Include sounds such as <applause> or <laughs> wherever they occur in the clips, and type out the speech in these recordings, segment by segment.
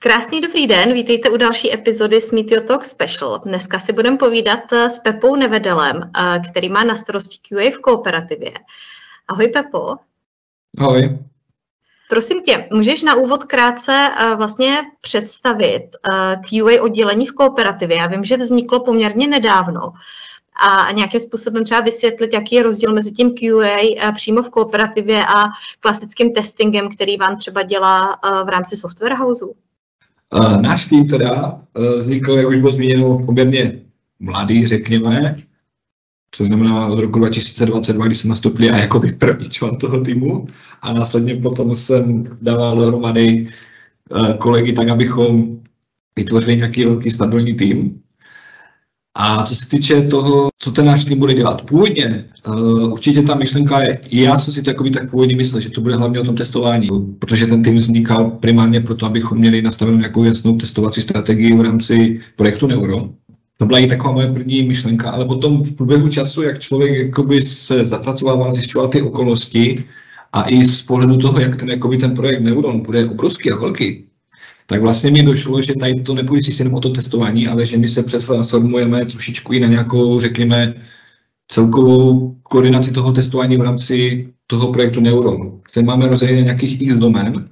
Krásný dobrý den, vítejte u další epizody Meet Your Talk Special. Dneska si budeme povídat eh, s Pepou Nevedelem, eh, který má na starosti QA v kooperativě. Ahoj Pepo. Ahoj. Prosím tě, můžeš na úvod krátce eh, vlastně představit QA oddělení v kooperativě? Já vím, že vzniklo poměrně nedávno a nějakým způsobem třeba vysvětlit, jaký je rozdíl mezi tím QA přímo v kooperativě a klasickým testingem, který vám třeba dělá v rámci software houseu. Náš tým teda e, vznikl, jak už bylo zmíněno, poměrně mladý, řekněme, což znamená od roku 2022, kdy jsem nastoupil já jako první člen toho týmu a následně potom jsem dával dohromady e, kolegy tak, abychom vytvořili nějaký velký stabilní tým. A co se týče toho, co ten náš tým bude dělat, původně uh, určitě ta myšlenka je, já jsem si to jakoby tak původně myslel, že to bude hlavně o tom testování, protože ten tým vznikal primárně proto, abychom měli nastavenou nějakou jasnou testovací strategii v rámci projektu Neuro. To byla i taková moje první myšlenka, ale potom v průběhu času, jak člověk jakoby se zapracovával, zjišťoval ty okolnosti a i z pohledu toho, jak ten, jakoby ten projekt Neuron bude obrovský a velký, tak vlastně mi došlo, že tady to nepůjde si jenom o to testování, ale že my se přetransformujeme trošičku i na nějakou, řekněme, celkovou koordinaci toho testování v rámci toho projektu Neuron, který máme rozdělené nějakých x domén.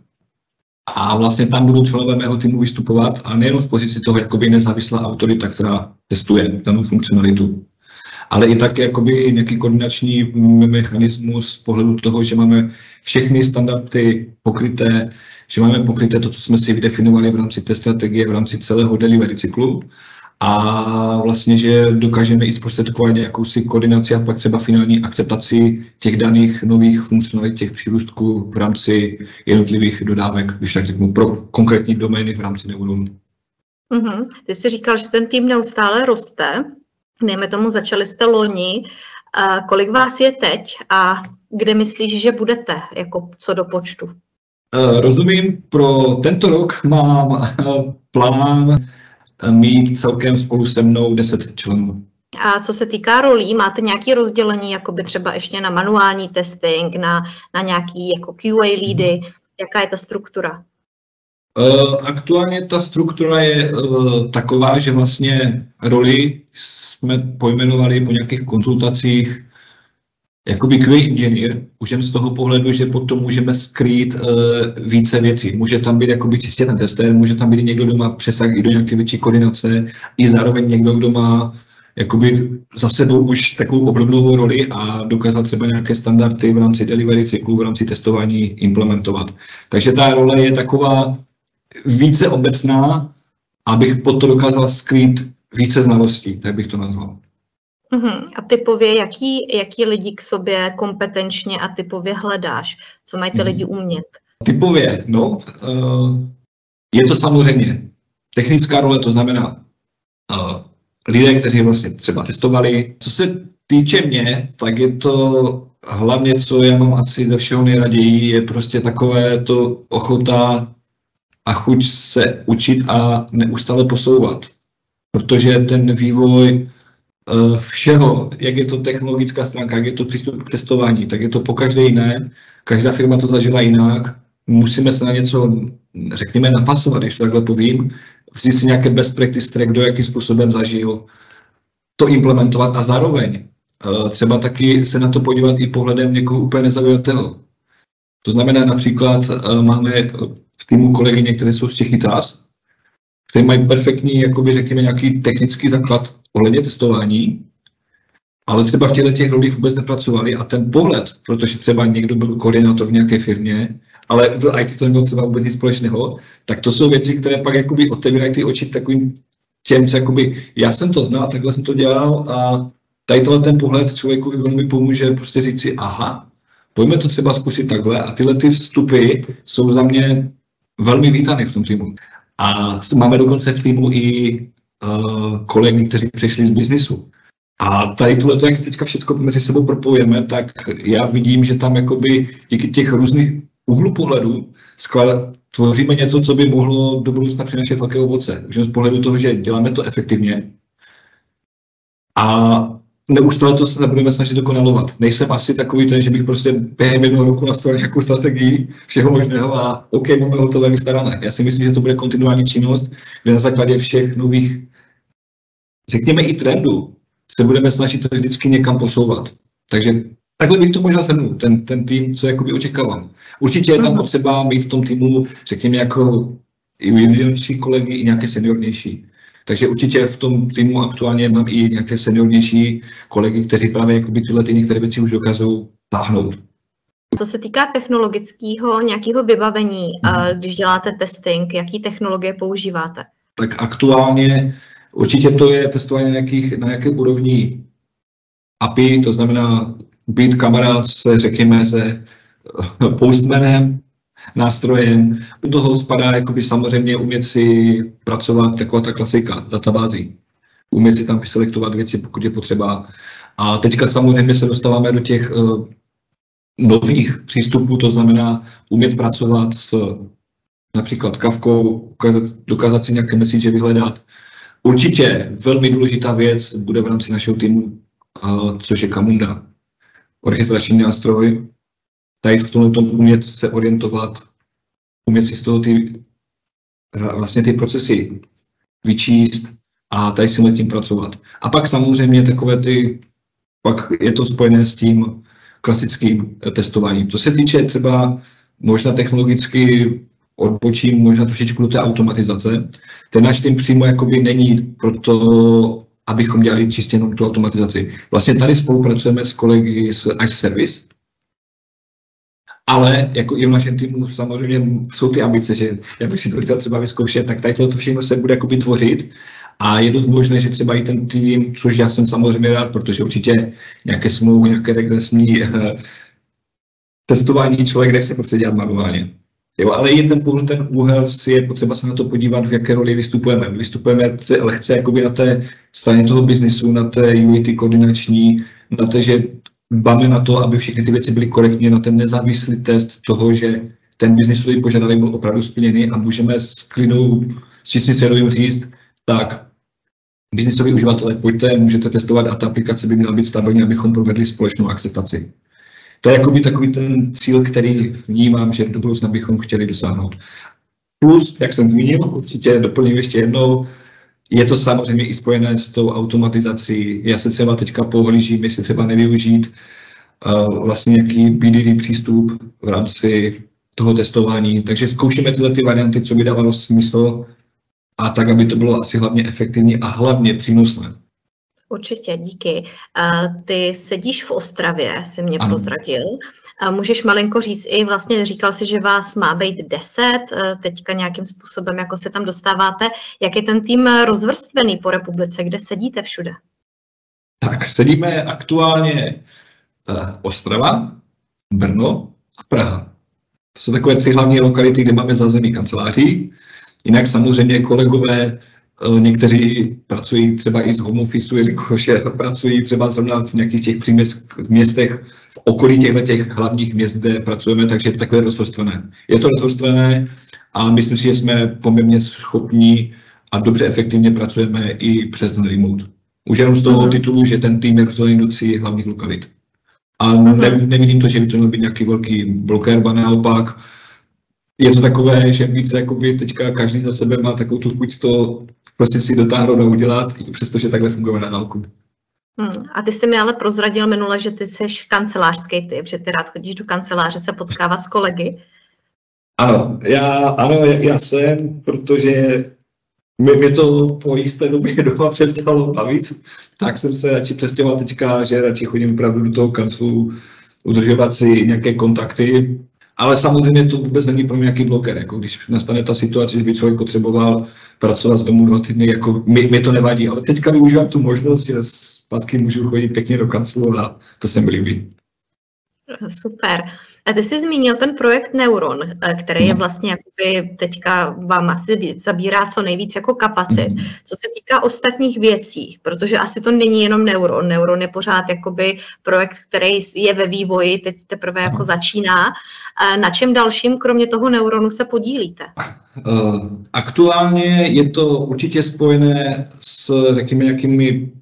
A vlastně tam budou členové mého týmu vystupovat a nejenom z pozici toho jakoby nezávislá autorita, která testuje danou funkcionalitu, ale i tak jakoby nějaký koordinační mechanismus z pohledu toho, že máme všechny standardy pokryté, že máme pokryté to, co jsme si vydefinovali v rámci té strategie, v rámci celého delivery cyklu a vlastně, že dokážeme i zprostředkovat jakousi koordinaci a pak třeba finální akceptaci těch daných nových funkcionalit, těch přírůstků v rámci jednotlivých dodávek, když tak řeknu, pro konkrétní domény v rámci neuronu. Mm-hmm. Ty jsi říkal, že ten tým neustále roste. Dejme tomu, začali jste loni. A kolik vás je teď a kde myslíš, že budete, jako co do počtu? Eh, rozumím, pro tento rok mám eh, plán eh, mít celkem spolu se mnou 10 členů. A co se týká rolí, máte nějaké rozdělení, jako by třeba ještě na manuální testing, na, na nějaký jako QA leady? Hmm. Jaká je ta struktura? Aktuálně ta struktura je taková, že vlastně roli jsme pojmenovali po nějakých konzultacích jakoby QA engineer, už z toho pohledu, že potom můžeme skrýt uh, více věcí. Může tam být jakoby čistě ten tester, může tam být někdo, kdo má přesah i do nějaké větší koordinace, i zároveň někdo, kdo má jakoby za sebou už takovou obdobnou roli a dokázat třeba nějaké standardy v rámci delivery cyklu, v rámci testování implementovat. Takže ta role je taková více obecná, abych potom dokázal skrýt více znalostí, tak bych to nazval. Uh-huh. A typově, jaký, jaký lidi k sobě kompetenčně a typově hledáš? Co mají ty uh-huh. lidi umět? Typově, no, uh, je to samozřejmě technická role, to znamená uh, lidé, kteří vlastně třeba testovali. Co se týče mě, tak je to hlavně, co já mám asi ze všeho nejraději, je prostě takové to ochota a chuť se učit a neustále posouvat. Protože ten vývoj Eh, všeho, jak je to technologická stránka, jak je to přístup k testování, tak je to po každé jiné. Každá firma to zažila jinak. Musíme se na něco, řekněme, napasovat, když to takhle povím. Vzít si nějaké best practice, které kdo jakým způsobem zažil, to implementovat a zároveň eh, třeba taky se na to podívat i pohledem někoho úplně nezaujatého. To znamená například, eh, máme týmu kolegyně, které jsou z Čechy TAS, které mají perfektní, jakoby řekněme, nějaký technický základ ohledně testování, ale třeba v těchto těch rolích vůbec nepracovali a ten pohled, protože třeba někdo byl koordinátor v nějaké firmě, ale v IT to nebylo třeba vůbec nic společného, tak to jsou věci, které pak jakoby otevírají ty oči takovým těm, co jakoby, já jsem to znal, takhle jsem to dělal a tady tohle ten pohled člověku velmi pomůže prostě říct si, aha, pojďme to třeba zkusit takhle. A tyhle ty vstupy jsou za mě velmi vítané v tom týmu. A máme dokonce v týmu i uh, kolegy, kteří přišli z biznisu. A tady tohle, jak teďka všechno mezi sebou propojujeme, tak já vidím, že tam jakoby díky těch různých úhlu pohledu skvěle tvoříme něco, co by mohlo do budoucna přinést velké ovoce. Už z pohledu toho, že děláme to efektivně a neustále to se nebudeme snažit dokonalovat. Nejsem asi takový ten, že bych prostě během jednoho roku nastavil nějakou strategii všeho možného a OK, máme hotové vystarané. Já si myslím, že to bude kontinuální činnost, kde na základě všech nových, řekněme i trendů, se budeme snažit to vždycky někam posouvat. Takže takhle bych to možná shrnul, ten, ten tým, co jakoby očekávám. Určitě je tam mhm. potřeba mít v tom týmu, řekněme, jako juniornější kolegy i nějaké seniornější. Takže určitě v tom týmu aktuálně mám i nějaké seniornější kolegy, kteří právě jakoby tyhle ty některé věci už dokážou táhnout. Co se týká technologického nějakého vybavení, hmm. když děláte testing, jaký technologie používáte? Tak aktuálně určitě to je testování na, nějakých, na nějaké úrovni API, to znamená být kamarád se, řekněme, se <laughs> postmanem, nástrojem. U toho spadá jakoby samozřejmě umět si pracovat taková ta klasika s databází. Umět si tam vyselektovat věci, pokud je potřeba. A teďka samozřejmě se dostáváme do těch uh, nových přístupů, to znamená umět pracovat s například kavkou, dokázat si nějaké message vyhledat. Určitě velmi důležitá věc bude v rámci našeho týmu, uh, což je Kamunda, orchestrační nástroj, tady v tomhle tomu umět se orientovat, umět si z toho ty, vlastně ty procesy vyčíst a tady si tím pracovat. A pak samozřejmě takové ty, pak je to spojené s tím klasickým testováním. Co se týče třeba možná technologicky odbočím možná trošičku do té automatizace. Ten náš tým přímo jakoby není proto, abychom dělali čistě jenom tu automatizaci. Vlastně tady spolupracujeme s kolegy z Ice Service, ale jako i v našem týmu samozřejmě jsou ty ambice, že já bych si to chtěl třeba vyzkoušet, tak tady to všechno se bude jakoby tvořit a je dost možné, že třeba i ten tým, což já jsem samozřejmě rád, protože určitě nějaké smlouvy, nějaké regresní eh, testování člověk nechce prostě dělat manuálně. Jo, ale je ten, ten úhel, si je potřeba se na to podívat, v jaké roli vystupujeme. Vystupujeme lehce jakoby na té straně toho biznisu, na té UIT koordinační, na té, že dbáme na to, aby všechny ty věci byly korektně na ten nezávislý test toho, že ten biznisový požadavek byl opravdu splněný a můžeme s klinou, s čistým svědomím říct, tak biznisoví uživatelé, pojďte, můžete testovat a ta aplikace by měla být stabilní, abychom provedli společnou akceptaci. To je jakoby takový ten cíl, který vnímám, že do budoucna bychom chtěli dosáhnout. Plus, jak jsem zmínil, určitě doplním ještě jednou, je to samozřejmě i spojené s tou automatizací. Já se třeba teďka pohlížím, jestli třeba nevyužít uh, vlastně nějaký BDD přístup v rámci toho testování. Takže zkoušíme tyhle ty varianty, co by dávalo smysl a tak, aby to bylo asi hlavně efektivní a hlavně přínosné. Určitě, díky. Ty sedíš v Ostravě, si mě ano. prozradil. Můžeš malinko říct i vlastně, říkal si, že vás má být deset, e, teďka nějakým způsobem, jako se tam dostáváte. Jak je ten tým rozvrstvený po republice, kde sedíte všude? Tak, sedíme aktuálně uh, Ostrava, Brno a Praha. To jsou takové tři hlavní lokality, kde máme zázemí kanceláří. Jinak samozřejmě kolegové Eh, někteří pracují třeba i z home office, jelikož pracují třeba zrovna v nějakých těch příměst, v městech v okolí těchto těch hlavních měst, kde pracujeme, takže je to takové rozvrstvené. Je to rozvrstvené a myslím si, že jsme poměrně schopní a dobře efektivně pracujeme i přes ten remote. Už jenom z toho uh-huh. titulu, že ten tým je rozdělený do tří hlavních lokalit. A uh-huh. ne, nevidím to, že by to měl být nějaký velký bloker, ba naopak, je to takové, že více jakoby teďka každý za sebe má takovou tu chuť to prostě si dotáhnout a udělat, přestože takhle funguje na dálku. Hmm. A ty jsi mi ale prozradil minule, že ty jsi kancelářský typ, že ty rád chodíš do kanceláře se potkávat s kolegy. Ano, já, ano, já jsem, protože mě, mě to po jisté době <laughs> doma přestalo bavit, tak jsem se radši přestěhoval teďka, že radši chodím opravdu do toho kanclu udržovat si nějaké kontakty, ale samozřejmě to vůbec není pro mě nějaký bloker. Jako když nastane ta situace, že by člověk potřeboval pracovat z domu dva týdny, jako mi, mi to nevadí. Ale teďka využívám tu možnost, že zpátky můžu chodit pěkně do kanclu a to se mi líbí. Super. A ty jsi zmínil ten projekt Neuron, eh, který je mhm. vlastně jakoby teďka vám asi zabírá co nejvíc jako kapacit. Mhm. Co se týká ostatních věcí, protože asi to není jenom Neuron. Neuron je pořád jakoby projekt, který je ve vývoji, teď teprve jako začíná. Na čem dalším, kromě toho Neuronu, se podílíte? Eh, aktuálně je to určitě spojené s, řekněme, nějakými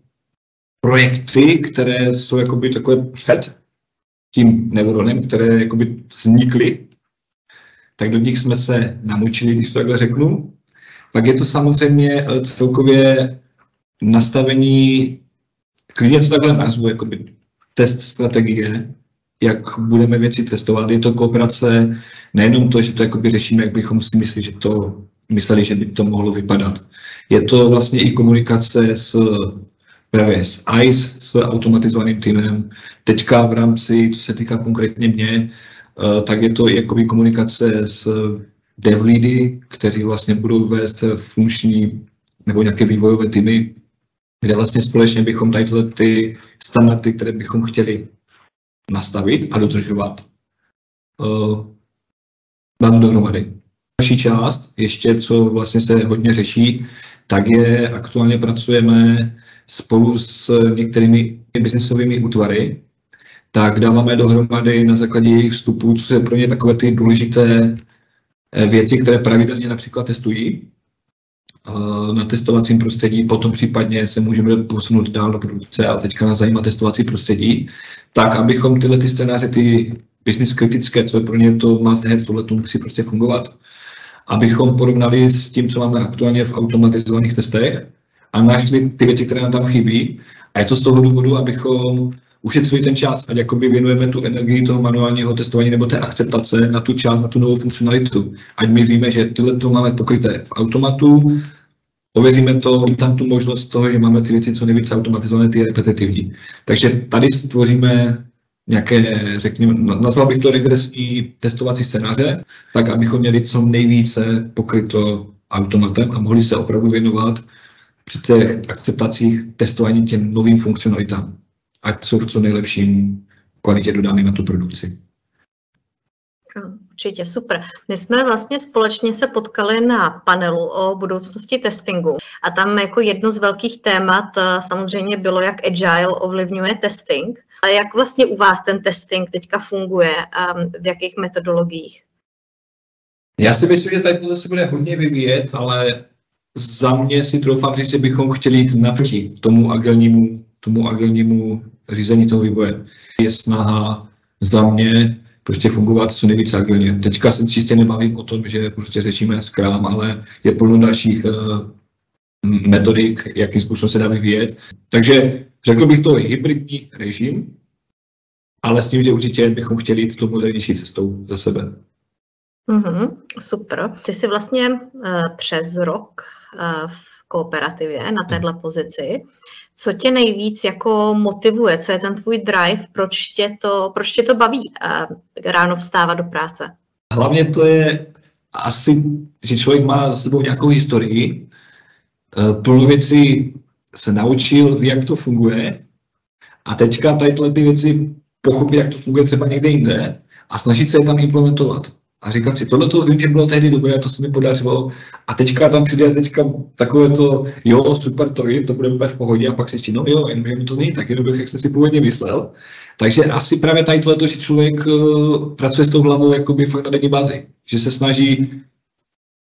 projekty, které jsou jakoby takové před tím neuronem, které jakoby vznikly, tak do nich jsme se namučili, když to takhle řeknu. Pak je to samozřejmě eh, celkově nastavení, klidně to takhle nazvu, jakoby test strategie, jak budeme věci testovat. Je to kooperace, nejenom to, že to jakoby řešíme, jak bychom si mysleli, že to, mysleli, že by to mohlo vypadat. Je to vlastně i komunikace s právě s ICE, s automatizovaným týmem. Teďka v rámci, co se týká konkrétně mě, eh, tak je to jakoby komunikace s devleady, kteří vlastně budou vést funkční nebo nějaké vývojové týmy, kde vlastně společně bychom tady ty standardy, které bychom chtěli nastavit a dodržovat, uh, dát dohromady. Další část, ještě co vlastně se hodně řeší, tak je aktuálně pracujeme spolu s některými biznesovými útvary, tak dáváme dohromady na základě jejich vstupů, co je pro ně takové ty důležité eh, věci, které pravidelně například testují eh, na testovacím prostředí, potom případně se můžeme posunout dál do produkce a teďka nás zajímá testovací prostředí, tak abychom tyhle ty scénáře, ty business kritické, co je pro ně to must have, tohle to musí prostě fungovat, abychom porovnali s tím, co máme aktuálně v automatizovaných testech a našli ty věci, které nám tam chybí. A je to z toho důvodu, abychom ušetřili ten čas, ať jakoby věnujeme tu energii toho manuálního testování nebo té akceptace na tu část, na tu novou funkcionalitu. Ať my víme, že tyhle to máme pokryté v automatu, ověříme to, tam tu možnost toho, že máme ty věci co nejvíce automatizované, ty repetitivní. Takže tady stvoříme nějaké, řekněme, nazval bych to regresní testovací scénáře, tak abychom měli co nejvíce pokryto automatem a mohli se opravdu věnovat při těch akceptacích testování těm novým funkcionalitám, ať jsou v co nejlepším kvalitě dodány na tu produkci. Určitě, super. My jsme vlastně společně se potkali na panelu o budoucnosti testingu a tam jako jedno z velkých témat eh, samozřejmě bylo, jak agile ovlivňuje testing a jak vlastně u vás ten testing teďka funguje a v jakých metodologiích. Já si myslím, že tady se bude hodně vyvíjet, ale za mě si troufám říct, že bychom chtěli jít naproti tomu agilnímu, tomu agilnímu řízení toho vývoje. Je snaha za mě prostě fungovat co nejvíce agilně. Teďka se čistě nebavím o tom, že prostě řešíme Scrum, ale je plno dalších uh, metodik, jakým způsobem se dá vyvíjet. Takže řekl bych to hybridní režim, ale s tím, že určitě bychom chtěli jít tou modernější cestou za sebe. Mm-hmm, super. Ty jsi vlastně uh, přes rok uh, v kooperativě na této pozici. Co tě nejvíc jako motivuje? Co je ten tvůj drive? Proč tě to, proč tě to baví uh, ráno vstávat do práce? Hlavně to je asi, že člověk má za sebou nějakou historii, plno věcí se naučil, ví, jak to funguje a teďka tady ty věci pochopit, jak to funguje třeba někde jinde a snažit se je tam implementovat a říkat si, tohle to vím, že bylo tehdy dobré, to se mi podařilo a teďka tam přijde teďka takové to, jo, super, to je, to bude úplně v pohodě a pak si no jo, jenomže mi to není tak jednoduché, jak jsem si původně myslel. Takže asi právě tady tohle, že člověk uh, pracuje s tou hlavou jakoby fakt na denní bázi, že se snaží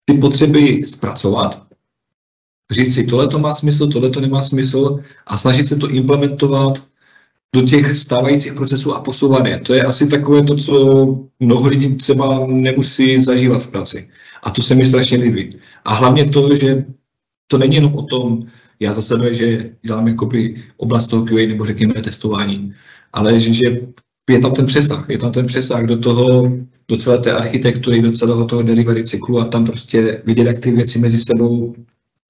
ty potřeby zpracovat, říct si, tohle to má smysl, tohle to nemá smysl a snažit se to implementovat do těch stávajících procesů a posouvat je. To je asi takové to, co mnoho lidí třeba nemusí zažívat v práci. A to se mi strašně líbí. A hlavně to, že to není jenom o tom, já za sebe, že dělám jakoby oblast toho QA nebo řekněme testování, ale že, že je tam ten přesah, je tam ten přesah do toho, do celé té architektury, do celého toho delivery cyklu a tam prostě vidět, jak ty věci mezi sebou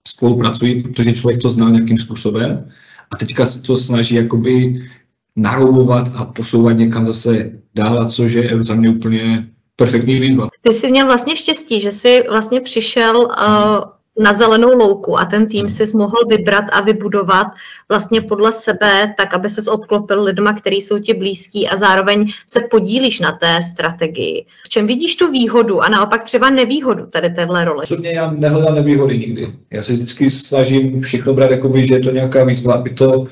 spolupracují, protože člověk to zná nějakým způsobem a teďka se to snaží jakoby naroubovat a posouvat někam zase dál, což je za mě úplně perfektní výzva. Ty jsi měl vlastně štěstí, že jsi vlastně přišel uh, na zelenou louku a ten tým si mohl vybrat a vybudovat vlastně podle sebe, tak aby se obklopil lidma, kteří jsou ti blízký a zároveň se podílíš na té strategii. V čem vidíš tu výhodu a naopak třeba nevýhodu tady téhle role? Osobně já nehledám nevýhody nikdy. Já se vždycky snažím všechno brát, jakoby, že je to nějaká výzva, aby to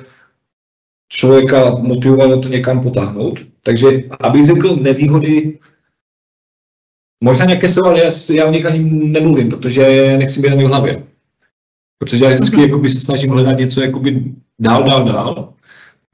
člověka motivovalo to někam potáhnout. Takže abych řekl nevýhody, možná nějaké jsou, ale já, já o nich ani nemluvím, protože nechci být v hlavě. Protože já vždycky mm-hmm. jakoby, se snažím hledat něco jakoby dál, dál, dál.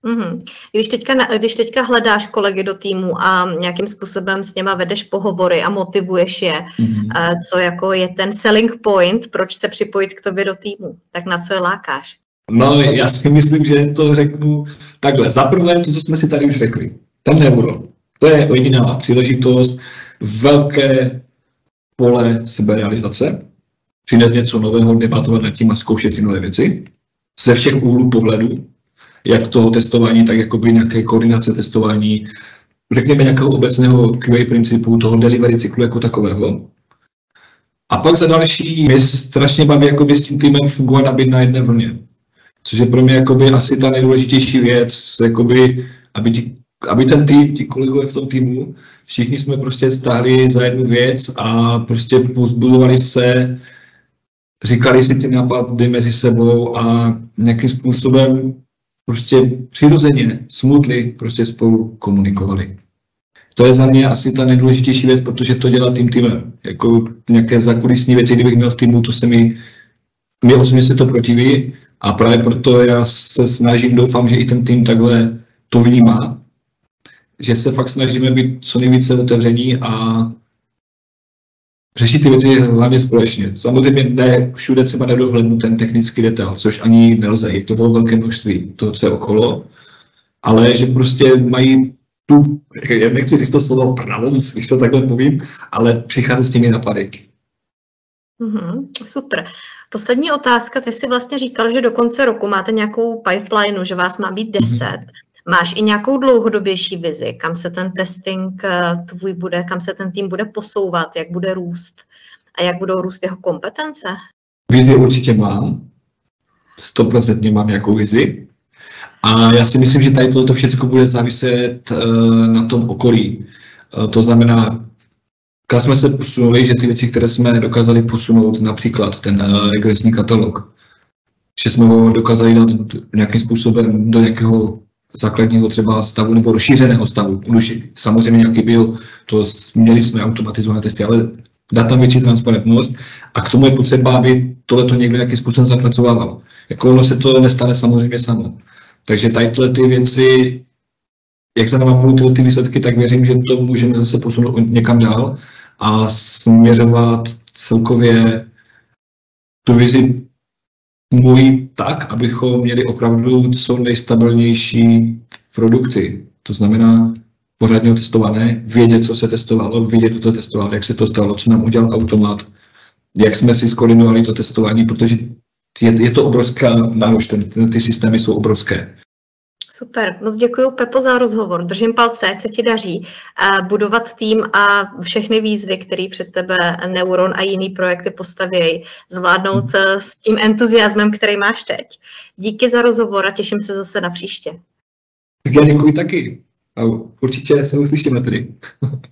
Mm-hmm. Když, teďka, když teďka hledáš kolegy do týmu a nějakým způsobem s něma vedeš pohovory a motivuješ je, mm-hmm. co jako je ten selling point, proč se připojit k tobě do týmu, tak na co je lákáš? No, já si myslím, že to řeknu takhle. Za prvé to, co jsme si tady už řekli. Ten neuro. To je jediná příležitost, velké pole seberealizace, přines něco nového, debatovat nad tím a zkoušet ty nové věci. Ze všech úhlů pohledu, jak toho testování, tak jakoby nějaké koordinace testování, řekněme nějakého obecného QA principu, toho delivery cyklu jako takového. A pak za další, mě strašně baví jakoby s tím týmem fungovat a být na jedné vlně. Což je pro mě jakoby asi ta nejdůležitější věc, jakoby, aby, ti, aby ten tým, ti kolegové v tom týmu, všichni jsme prostě stáli za jednu věc a prostě pozbudovali se, říkali si ty nápady mezi sebou a nějakým způsobem prostě přirozeně, smutli, prostě spolu komunikovali. To je za mě asi ta nejdůležitější věc, protože to dělá tým týmem. Jako nějaké zakulisní věci, kdybych měl v týmu, to se mi, mě osobně se to protiví a právě proto já se snažím, doufám, že i ten tým takhle to vnímá, že se fakt snažíme být co nejvíce otevření a řešit ty věci hlavně společně. Samozřejmě ne všude třeba nedohlednu ten technický detail, což ani nelze, je toho velké množství, toho, co je okolo, ale že prostě mají tu, já nechci říct to slovo pravomoc, když to takhle povím, ale přicházet s těmi napady. Mm-hmm, super. Poslední otázka, ty jsi vlastně říkal, že do konce roku máte nějakou pipeline, že vás má být 10. Mm-hmm. Máš i nějakou dlouhodobější vizi, kam se ten testing eh, tvůj bude, kam se ten tým bude posouvat, jak bude růst a jak budou růst jeho kompetence? Vizi určitě mám. 100% mám nějakou vizi. A já si myslím, že tady to všechno bude záviset uh, na tom okolí. Uh, to znamená, kam jsme se posunuli, že ty věci, které jsme dokázali posunout, například ten regresní katalog, že jsme ho dokázali dát nějakým způsobem do nějakého základního třeba stavu nebo rozšířeného stavu. Už samozřejmě nějaký byl, to měli jsme automatizované testy, ale dát tam větší transparentnost a k tomu je potřeba, aby tohle někdo nějakým způsobem zapracovával. Jako ono se to nestane samozřejmě samo. Takže tady ty věci, jak se nám budou ty výsledky, tak věřím, že to můžeme zase posunout někam dál a směřovat celkově tu vizi můj tak, abychom měli opravdu co nejstabilnější produkty. To znamená pořádně testované, vědět, co se testovalo, vědět, kdo to testoval, jak se to stalo, co nám udělal automat, jak jsme si skoordinovali to testování, protože je, je to obrovská nároč, ten, ten, ty systémy jsou obrovské. Super, moc děkuji Pepo za rozhovor. Držím palce, ať se ti daří budovat tým a všechny výzvy, které před tebe Neuron a jiný projekty postavějí, zvládnout hmm. s tím entuziasmem, který máš teď. Díky za rozhovor a těším se zase na příště. Tak já děkuji taky. A určitě se uslyšíme tady. <laughs>